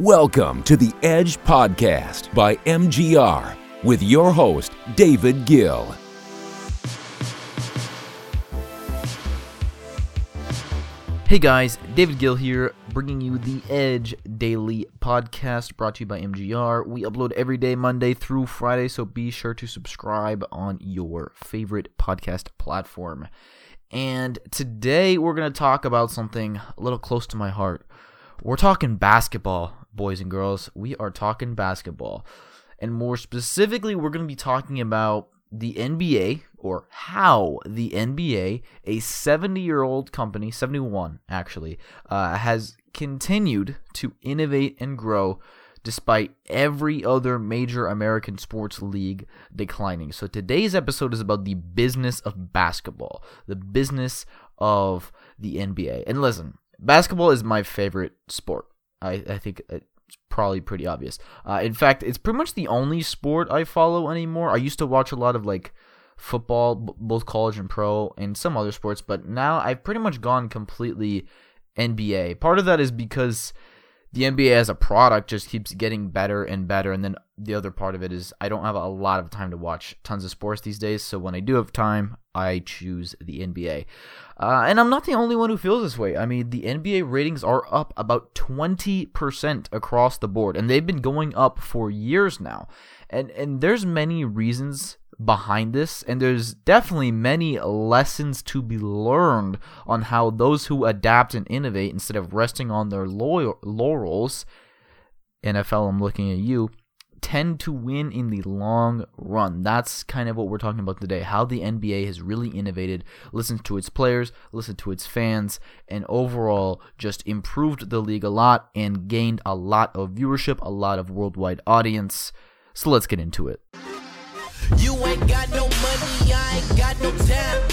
Welcome to the Edge Podcast by MGR with your host, David Gill. Hey guys, David Gill here, bringing you the Edge Daily Podcast brought to you by MGR. We upload every day, Monday through Friday, so be sure to subscribe on your favorite podcast platform. And today we're going to talk about something a little close to my heart. We're talking basketball, boys and girls. We are talking basketball. And more specifically, we're going to be talking about the NBA or how the NBA, a 70 year old company, 71 actually, uh, has continued to innovate and grow despite every other major American sports league declining. So today's episode is about the business of basketball, the business of the NBA. And listen, basketball is my favorite sport. I, I think it's probably pretty obvious. Uh, in fact, it's pretty much the only sport I follow anymore. I used to watch a lot of like football, b- both college and pro, and some other sports, but now I've pretty much gone completely NBA. Part of that is because the NBA as a product just keeps getting better and better. And then the other part of it is I don't have a lot of time to watch tons of sports these days. So when I do have time, I choose the NBA. Uh, and I'm not the only one who feels this way. I mean, the NBA ratings are up about 20% across the board, and they've been going up for years now. And and there's many reasons behind this, and there's definitely many lessons to be learned on how those who adapt and innovate instead of resting on their laurels, NFL, I'm looking at you, tend to win in the long run. That's kind of what we're talking about today. How the NBA has really innovated, listened to its players, listened to its fans, and overall just improved the league a lot and gained a lot of viewership, a lot of worldwide audience. So let's get into it. You ain't got no money, I ain't got no time.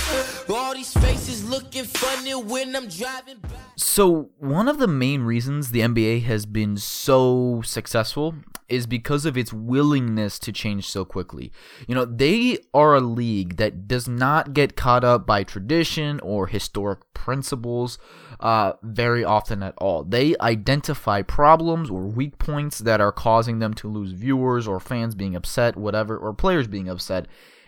All these faces looking funny when I'm driving by. So, one of the main reasons the NBA has been so successful is because of its willingness to change so quickly. You know, they are a league that does not get caught up by tradition or historic principles uh, very often at all. They identify problems or weak points that are causing them to lose viewers or fans being upset, whatever, or players being upset.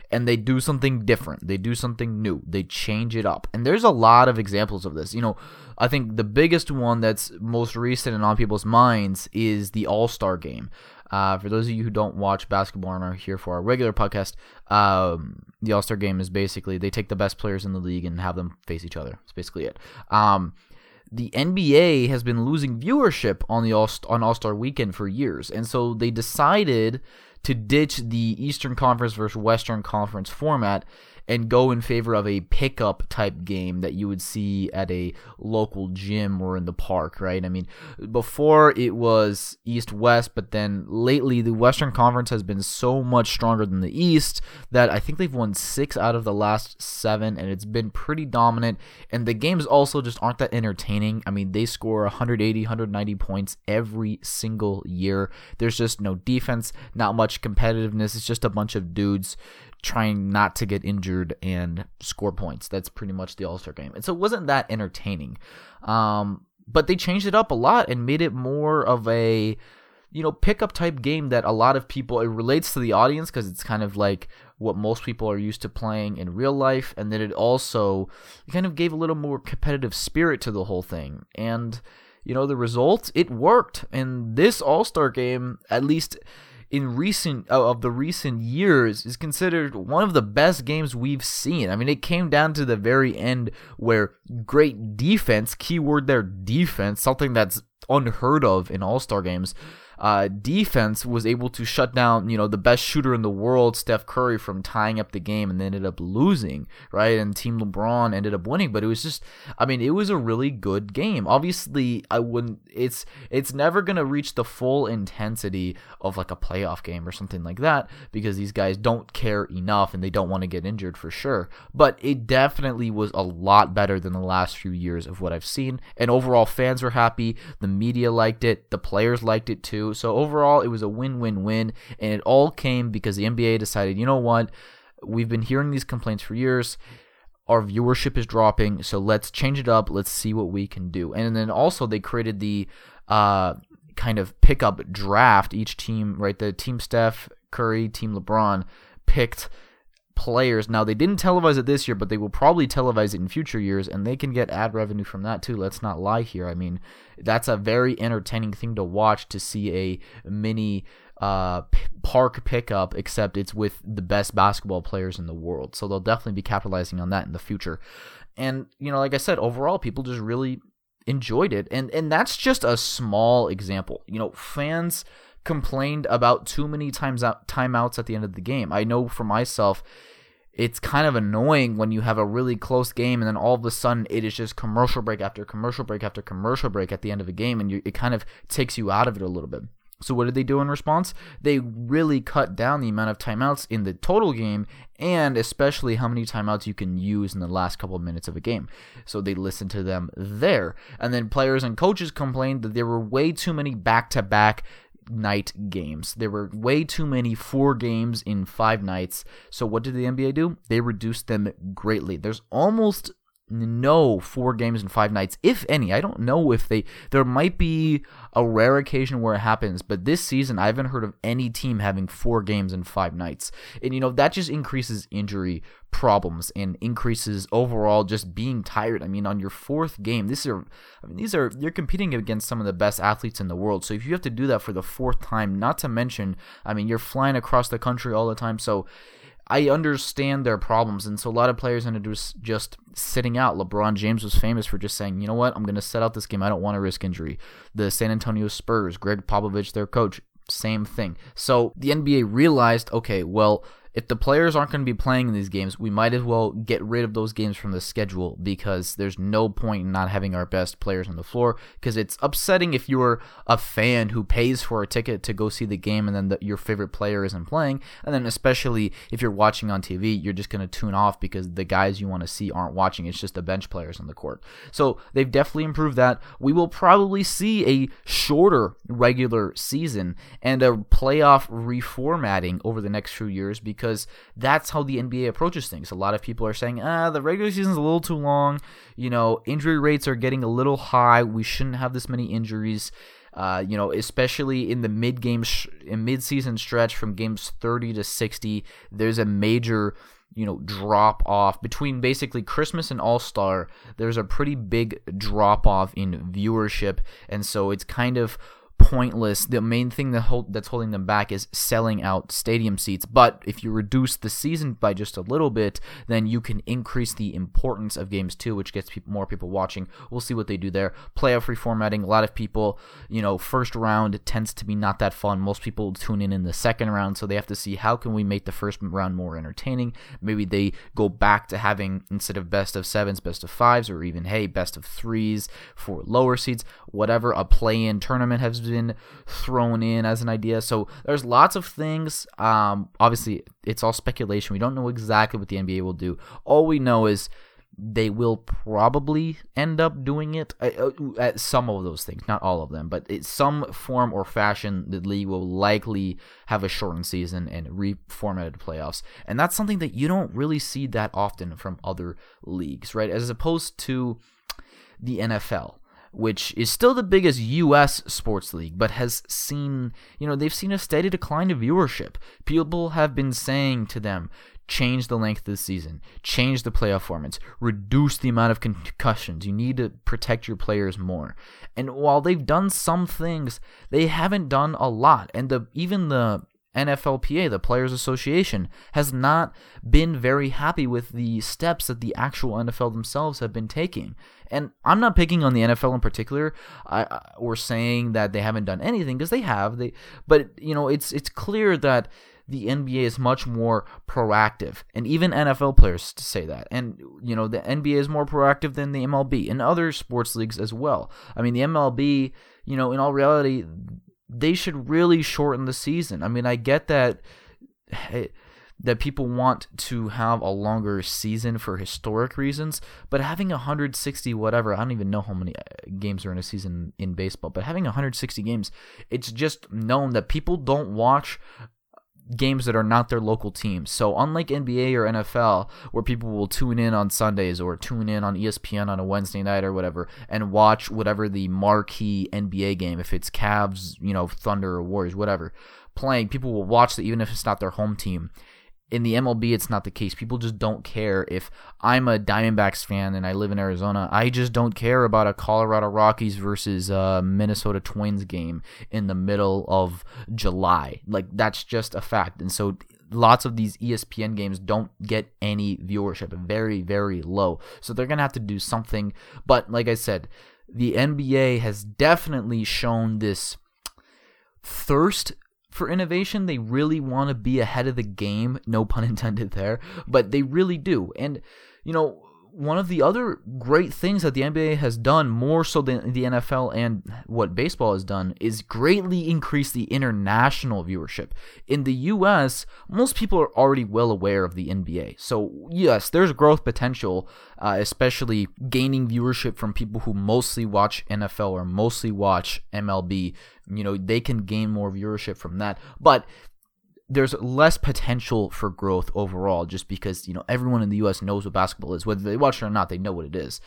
And they do something different. They do something new. They change it up. And there's a lot of examples of this. You know, I think the biggest one that's most recent and on people's minds is the All Star game. Uh, for those of you who don't watch basketball and are here for our regular podcast, um, the All Star game is basically they take the best players in the league and have them face each other. That's basically it. Um, the NBA has been losing viewership on the All on All Star Weekend for years, and so they decided to ditch the Eastern Conference versus Western Conference format and go in favor of a pickup type game that you would see at a local gym or in the park, right? I mean, before it was East West, but then lately the Western Conference has been so much stronger than the East that I think they've won six out of the last seven, and it's been pretty dominant. And the games also just aren't that entertaining. I mean, they score 180, 190 points every single year. There's just no defense, not much competitiveness. It's just a bunch of dudes trying not to get injured and score points. That's pretty much the All Star game. And so it wasn't that entertaining. Um, but they changed it up a lot and made it more of a you know pickup type game that a lot of people it relates to the audience because it's kind of like what most people are used to playing in real life and then it also kind of gave a little more competitive spirit to the whole thing and you know the result it worked and this all-star game at least in recent of the recent years is considered one of the best games we've seen. I mean, it came down to the very end where great defense, keyword there defense, something that's unheard of in All-Star games uh, defense was able to shut down, you know, the best shooter in the world, Steph Curry, from tying up the game and they ended up losing, right? And Team LeBron ended up winning, but it was just, I mean, it was a really good game. Obviously, I wouldn't, it's, it's never going to reach the full intensity of like a playoff game or something like that because these guys don't care enough and they don't want to get injured for sure. But it definitely was a lot better than the last few years of what I've seen. And overall, fans were happy. The media liked it. The players liked it too. So overall, it was a win-win-win, and it all came because the NBA decided, you know what, we've been hearing these complaints for years. Our viewership is dropping, so let's change it up. Let's see what we can do. And then also they created the uh, kind of pickup draft. Each team, right? The team Steph Curry, team LeBron picked players. Now they didn't televise it this year, but they will probably televise it in future years, and they can get ad revenue from that too. Let's not lie here. I mean, that's a very entertaining thing to watch to see a mini uh, park pickup, except it's with the best basketball players in the world. So they'll definitely be capitalizing on that in the future. And you know, like I said, overall, people just really enjoyed it, and and that's just a small example. You know, fans complained about too many times out timeouts at the end of the game. I know for myself, it's kind of annoying when you have a really close game and then all of a sudden it is just commercial break after commercial break after commercial break at the end of a game and you, it kind of takes you out of it a little bit. So what did they do in response? They really cut down the amount of timeouts in the total game and especially how many timeouts you can use in the last couple of minutes of a game. So they listened to them there. And then players and coaches complained that there were way too many back-to-back night games. There were way too many four games in five nights. So what did the NBA do? They reduced them greatly. There's almost no four games in five nights, if any. I don't know if they. There might be a rare occasion where it happens, but this season I haven't heard of any team having four games in five nights. And you know that just increases injury problems and increases overall just being tired. I mean, on your fourth game, this are. I mean, these are you're competing against some of the best athletes in the world. So if you have to do that for the fourth time, not to mention, I mean, you're flying across the country all the time, so I understand their problems, and so a lot of players end up just sitting out. LeBron James was famous for just saying, "You know what? I'm going to set out this game. I don't want to risk injury." The San Antonio Spurs, Gregg Popovich, their coach, same thing. So the NBA realized, okay, well, if the players aren't going to be playing in these games, we might as well get rid of those games from the schedule because there's no point in not having our best players on the floor because it's upsetting if you're a fan who pays for a ticket to go see the game and then the, your favorite player isn't playing and then especially if you're watching on TV, you're just going to tune off because the guys you want to see aren't watching. It's just the bench players on the court. So they've definitely improved that. We will probably see a shorter regular season and a playoff reformatting over the next few years because because that's how the NBA approaches things. A lot of people are saying, ah, the regular season's a little too long. You know, injury rates are getting a little high. We shouldn't have this many injuries. Uh, you know, especially in the mid game, sh- mid season stretch from games 30 to 60, there's a major, you know, drop off between basically Christmas and All Star. There's a pretty big drop off in viewership, and so it's kind of pointless. The main thing that hold, that's holding them back is selling out stadium seats. But if you reduce the season by just a little bit, then you can increase the importance of games too, which gets more people watching. We'll see what they do there. Playoff reformatting. A lot of people, you know, first round tends to be not that fun. Most people tune in in the second round, so they have to see how can we make the first round more entertaining. Maybe they go back to having instead of best of sevens, best of fives, or even hey, best of threes for lower seeds. Whatever a play-in tournament has been thrown in as an idea. So there's lots of things. Um, obviously, it's all speculation. We don't know exactly what the NBA will do. All we know is they will probably end up doing it uh, uh, at some of those things, not all of them, but in some form or fashion, the league will likely have a shortened season and reformatted playoffs, and that's something that you don't really see that often from other leagues, right? As opposed to the NFL which is still the biggest U.S. sports league, but has seen, you know, they've seen a steady decline of viewership. People have been saying to them, change the length of the season, change the playoff formats, reduce the amount of concussions. You need to protect your players more. And while they've done some things, they haven't done a lot. And the even the NFLPA, the Players Association, has not been very happy with the steps that the actual NFL themselves have been taking. And I'm not picking on the NFL in particular, or saying that they haven't done anything because they have. They, but you know, it's it's clear that the NBA is much more proactive, and even NFL players say that. And you know, the NBA is more proactive than the MLB and other sports leagues as well. I mean, the MLB, you know, in all reality, they should really shorten the season. I mean, I get that. that people want to have a longer season for historic reasons, but having 160 whatever, I don't even know how many uh, games are in a season in baseball, but having 160 games, it's just known that people don't watch games that are not their local teams. So unlike NBA or NFL, where people will tune in on Sundays or tune in on ESPN on a Wednesday night or whatever and watch whatever the marquee NBA game, if it's Cavs, you know, Thunder or Warriors, whatever, playing, people will watch that even if it's not their home team in the MLB, it's not the case. People just don't care. If I'm a Diamondbacks fan and I live in Arizona, I just don't care about a Colorado Rockies versus uh, Minnesota Twins game in the middle of July. Like, that's just a fact. And so, lots of these ESPN games don't get any viewership, very, very low. So, they're going to have to do something. But, like I said, the NBA has definitely shown this thirst for innovation. They really want to be ahead of the game, no pun intended there, but they really do. And, you know, one of the other great things that the NBA has done, more so than the NFL and what baseball has done, is greatly increase the international viewership. In the US, most people are already well aware of the NBA. So, yes, there's growth potential, uh, especially gaining viewership from people who mostly watch NFL or mostly watch MLB. You know, they can gain more viewership from that. But there's less potential for growth overall just because you know everyone in the US knows what basketball is whether they watch it or not they know what it is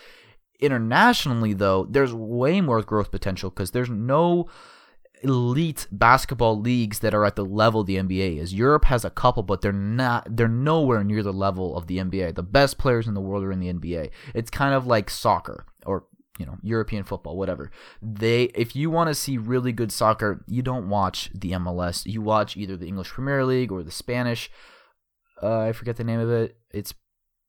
internationally though there's way more growth potential cuz there's no elite basketball leagues that are at the level the NBA is. Europe has a couple, but they're not they're nowhere near the level of the NBA. The best players in the world are in the NBA. It's kind of like soccer or you know European football, whatever. They if you want to see really good soccer, you don't watch the MLS. You watch either the English Premier League or the Spanish. Uh, I forget the name of it. It's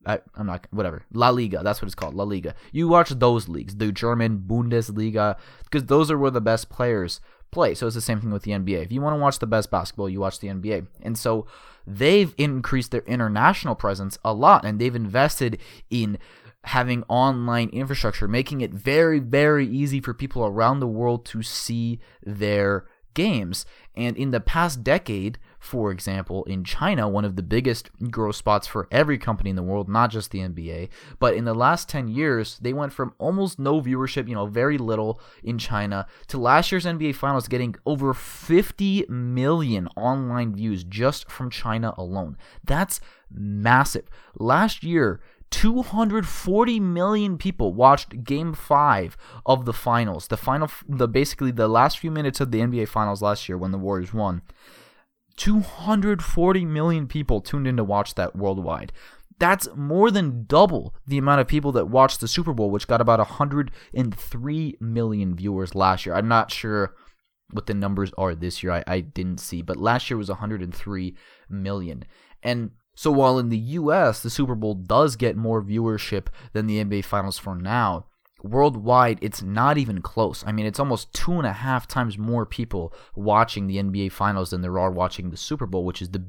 I, am not whatever La Liga. That's what it's called, La Liga. You watch those leagues, the German Bundesliga, because those are where the best players play. So it's the same thing with the NBA. If you want to watch the best basketball, you watch the NBA. And so they've increased their international presence a lot, and they've invested in having online infrastructure, making it very, very easy for people around the world to see their games. And in the past decade, for example, in China, one of the biggest growth spots for every company in the world, not just the NBA, but in the last 10 years, they went from almost no viewership, you know, very little in China, to last year's NBA Finals getting over 50 million online views just from China alone. That's massive. Last year, 240 million people watched game 5 of the finals. The final the basically the last few minutes of the NBA finals last year when the Warriors won. 240 million people tuned in to watch that worldwide. That's more than double the amount of people that watched the Super Bowl, which got about 103 million viewers last year. I'm not sure what the numbers are this year. I, I didn't see, but last year was 103 million. And so while in the US, the Super Bowl does get more viewership than the NBA Finals for now, worldwide, it's not even close. I mean, it's almost two and a half times more people watching the NBA Finals than there are watching the Super Bowl, which is the,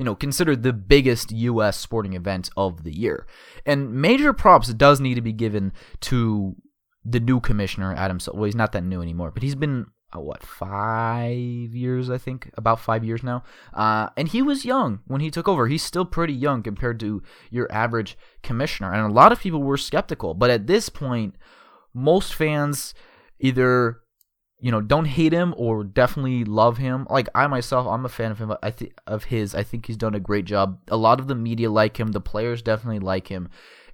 you know, considered the biggest U.S. sporting event of the year. And major props does need to be given to the new commissioner, Adam. Well, he's not that new anymore, but he's been what five years I think? About five years now. Uh, and he was young when he took over. He's still pretty young compared to your average commissioner. And a lot of people were skeptical. But at this point most fans either you know don't hate him or definitely love him. Like I myself I'm a fan of him I think of his. I think he's done a great job. A lot of the media like him. The players definitely like him.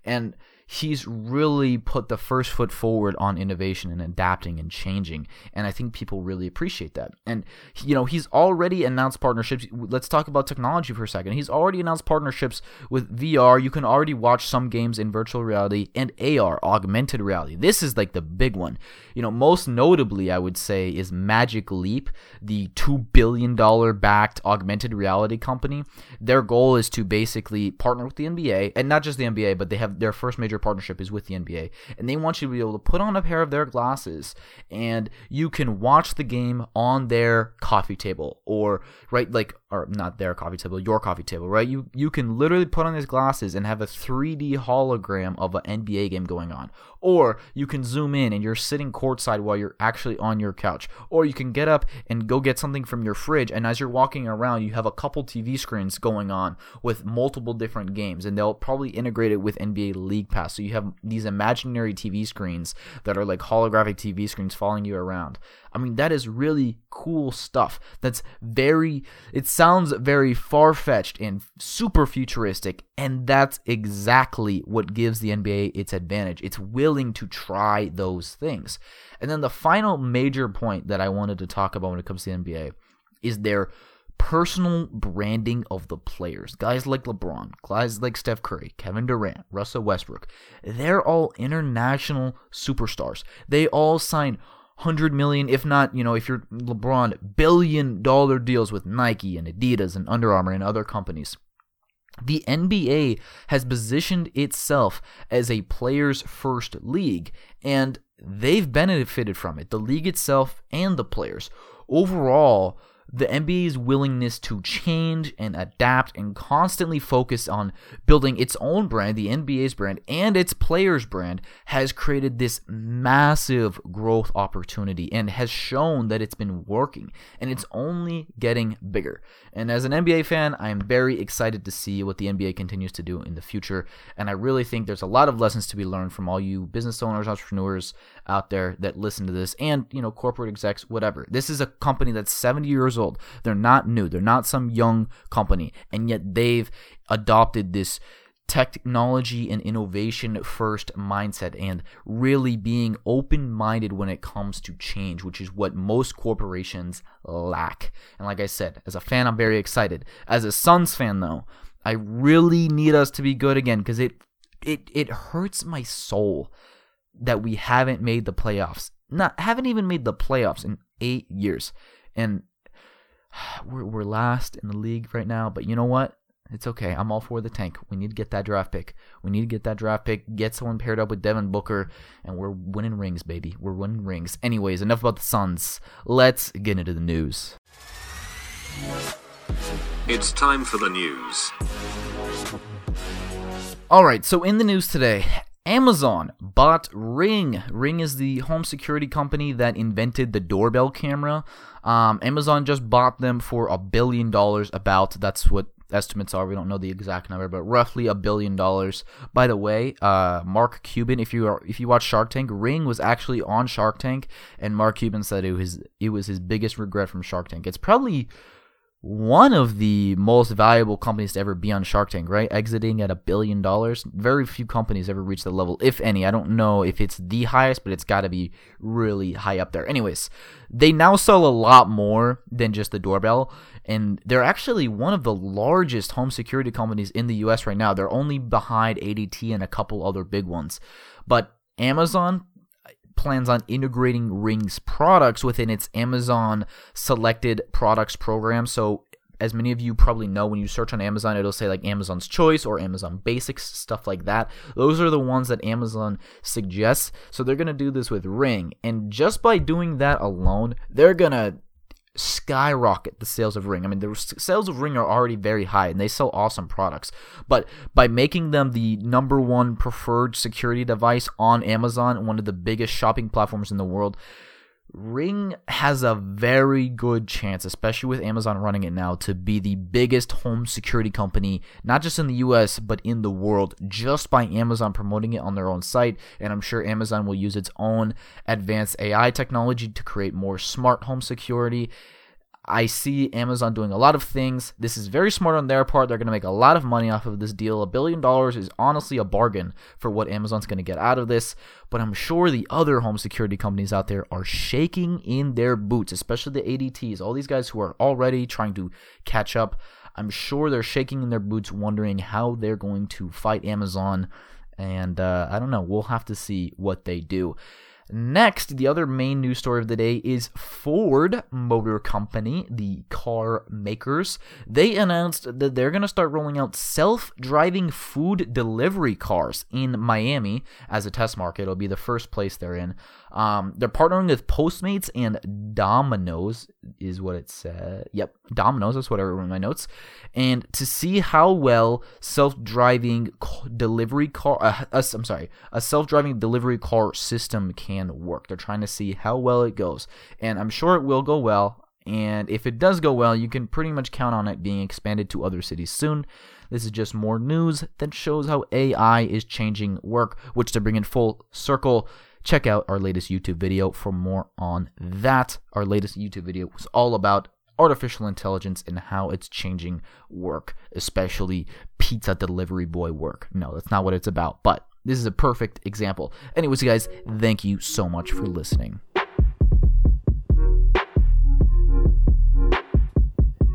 And he's really put the first foot forward on innovation and adapting and changing and i think people really appreciate that. And you know he's already announced partnerships. Let's talk about technology for a second. He's already announced partnerships with vr you can already watch some games in virtual reality and ar augmented reality. This is like the big one. You know most notably i would say is magic leap the 2 billion dollar backed augmented reality company. Their goal is to basically partner with the nba and not just the nba but they have their first major partnership is with the NBA, and they want you to be able to put on a pair of their glasses and you can watch the game on their coffee table or right like or not their coffee table, your coffee table, right? You you can literally put on these glasses and have a 3D hologram of an NBA game going on. Or you can zoom in and you're sitting courtside while you're actually on your couch. Or you can get up and go get something from your fridge and as you're walking around, you have a couple TV screens going on with multiple different games and they'll probably integrate it with NBA League Pass. So you have these imaginary TV screens that are like holographic TV screens following you around. I mean, that is really cool stuff. That's very it sounds very far fetched and super futuristic, and that's exactly what gives the NBA its advantage. It's willing to try those things. And then the final major point that I wanted to talk about when it comes to the NBA is their personal branding of the players. Guys like LeBron, guys like Steph Curry, Kevin Durant, Russell Westbrook, they're all international superstars. They all sign 100 million, if not, you know, if you're LeBron, billion dollar deals with Nike and Adidas and Under Armour and other companies. The NBA has positioned itself as a players first league, and they've benefited from it, the league itself and the players. Overall, the NBA's willingness to change and adapt and constantly focus on building its own brand, the NBA's brand, and its players' brand has created this massive growth opportunity and has shown that it's been working and it's only getting bigger. And as an NBA fan, I am very excited to see what the NBA continues to do in the future. And I really think there's a lot of lessons to be learned from all you business owners, entrepreneurs out there that listen to this and, you know, corporate execs, whatever. This is a company that's 70 years old. They're not new. They're not some young company. And yet they've adopted this technology and innovation first mindset and really being open minded when it comes to change, which is what most corporations lack. And like I said, as a fan, I'm very excited. As a Suns fan, though, I really need us to be good again because it, it, it hurts my soul that we haven't made the playoffs. Not haven't even made the playoffs in eight years, and we're we're last in the league right now. But you know what? It's okay. I'm all for the tank. We need to get that draft pick. We need to get that draft pick, get someone paired up with Devin Booker, and we're winning rings, baby. We're winning rings. Anyways, enough about the Suns. Let's get into the news. It's time for the news. All right, so in the news today, Amazon bought Ring. Ring is the home security company that invented the doorbell camera. Um, Amazon just bought them for a billion dollars. About that's what estimates are. We don't know the exact number, but roughly a billion dollars. By the way, uh, Mark Cuban, if you are if you watch Shark Tank, Ring was actually on Shark Tank, and Mark Cuban said it was it was his biggest regret from Shark Tank. It's probably one of the most valuable companies to ever be on Shark Tank, right? Exiting at a billion dollars. Very few companies ever reach that level, if any. I don't know if it's the highest, but it's got to be really high up there. Anyways, they now sell a lot more than just the doorbell, and they're actually one of the largest home security companies in the US right now. They're only behind ADT and a couple other big ones. But Amazon plans on integrating Ring's products within its Amazon selected products program. So, as many of you probably know, when you search on Amazon, it'll say like Amazon's Choice or Amazon Basics, stuff like that. Those are the ones that Amazon suggests. So, they're going to do this with Ring. And just by doing that alone, they're going to skyrocket the sales of Ring. I mean, the sales of Ring are already very high and they sell awesome products. But by making them the number one preferred security device on Amazon, one of the biggest shopping platforms in the world, Ring has a very good chance, especially with Amazon running it now, to be the biggest home security company, not just in the US, but in the world, just by Amazon promoting it on their own site. And I'm sure Amazon will use its own advanced AI technology to create more smart home security. I see Amazon doing a lot of things. This is very smart on their part. They're going to make a lot of money off of this deal. A billion dollars is honestly a bargain for what Amazon's going to get out of this. But I'm sure the other home security companies out there are shaking in their boots, especially the ADTs, all these guys who are already trying to catch up. I'm sure they're shaking in their boots, wondering how they're going to fight Amazon. And uh, I don't know. We'll have to see what they do. Next, the other main news story of the day is Ford Motor Company, the car makers. They announced that they're going to start rolling out self driving food delivery cars in Miami as a test market. It'll be the first place they're in. Um, they're partnering with Postmates and Domino's, is what it said. Yep, Domino's, that's what I wrote in my notes. And to see how well self driving delivery car, uh, uh, I'm sorry, a self driving delivery car system can work. They're trying to see how well it goes. And I'm sure it will go well. And if it does go well, you can pretty much count on it being expanded to other cities soon. This is just more news that shows how AI is changing work, which to bring in full circle check out our latest YouTube video for more on that. Our latest YouTube video was all about artificial intelligence and how it's changing work, especially pizza delivery boy work. No, that's not what it's about, but this is a perfect example. Anyways, guys, thank you so much for listening.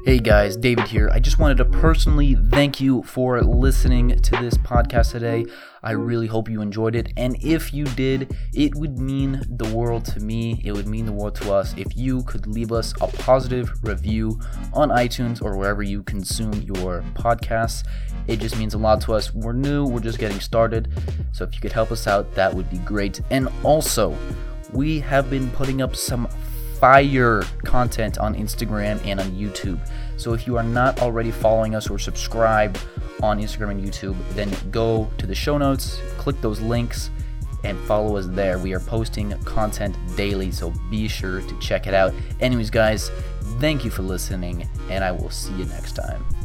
Hey guys, David here. I just wanted to personally thank you for listening to this podcast today. I really hope you enjoyed it. And if you did, it would mean the world to me. It would mean the world to us if you could leave us a positive review on iTunes or wherever you consume your podcasts. It just means a lot to us. We're new, we're just getting started. So if you could help us out, that would be great. And also, we have been putting up some fire content on Instagram and on YouTube. So if you are not already following us or subscribed on Instagram and YouTube, then go to the show notes, click those links, and follow us there. We are posting content daily, so be sure to check it out. Anyways, guys, thank you for listening, and I will see you next time.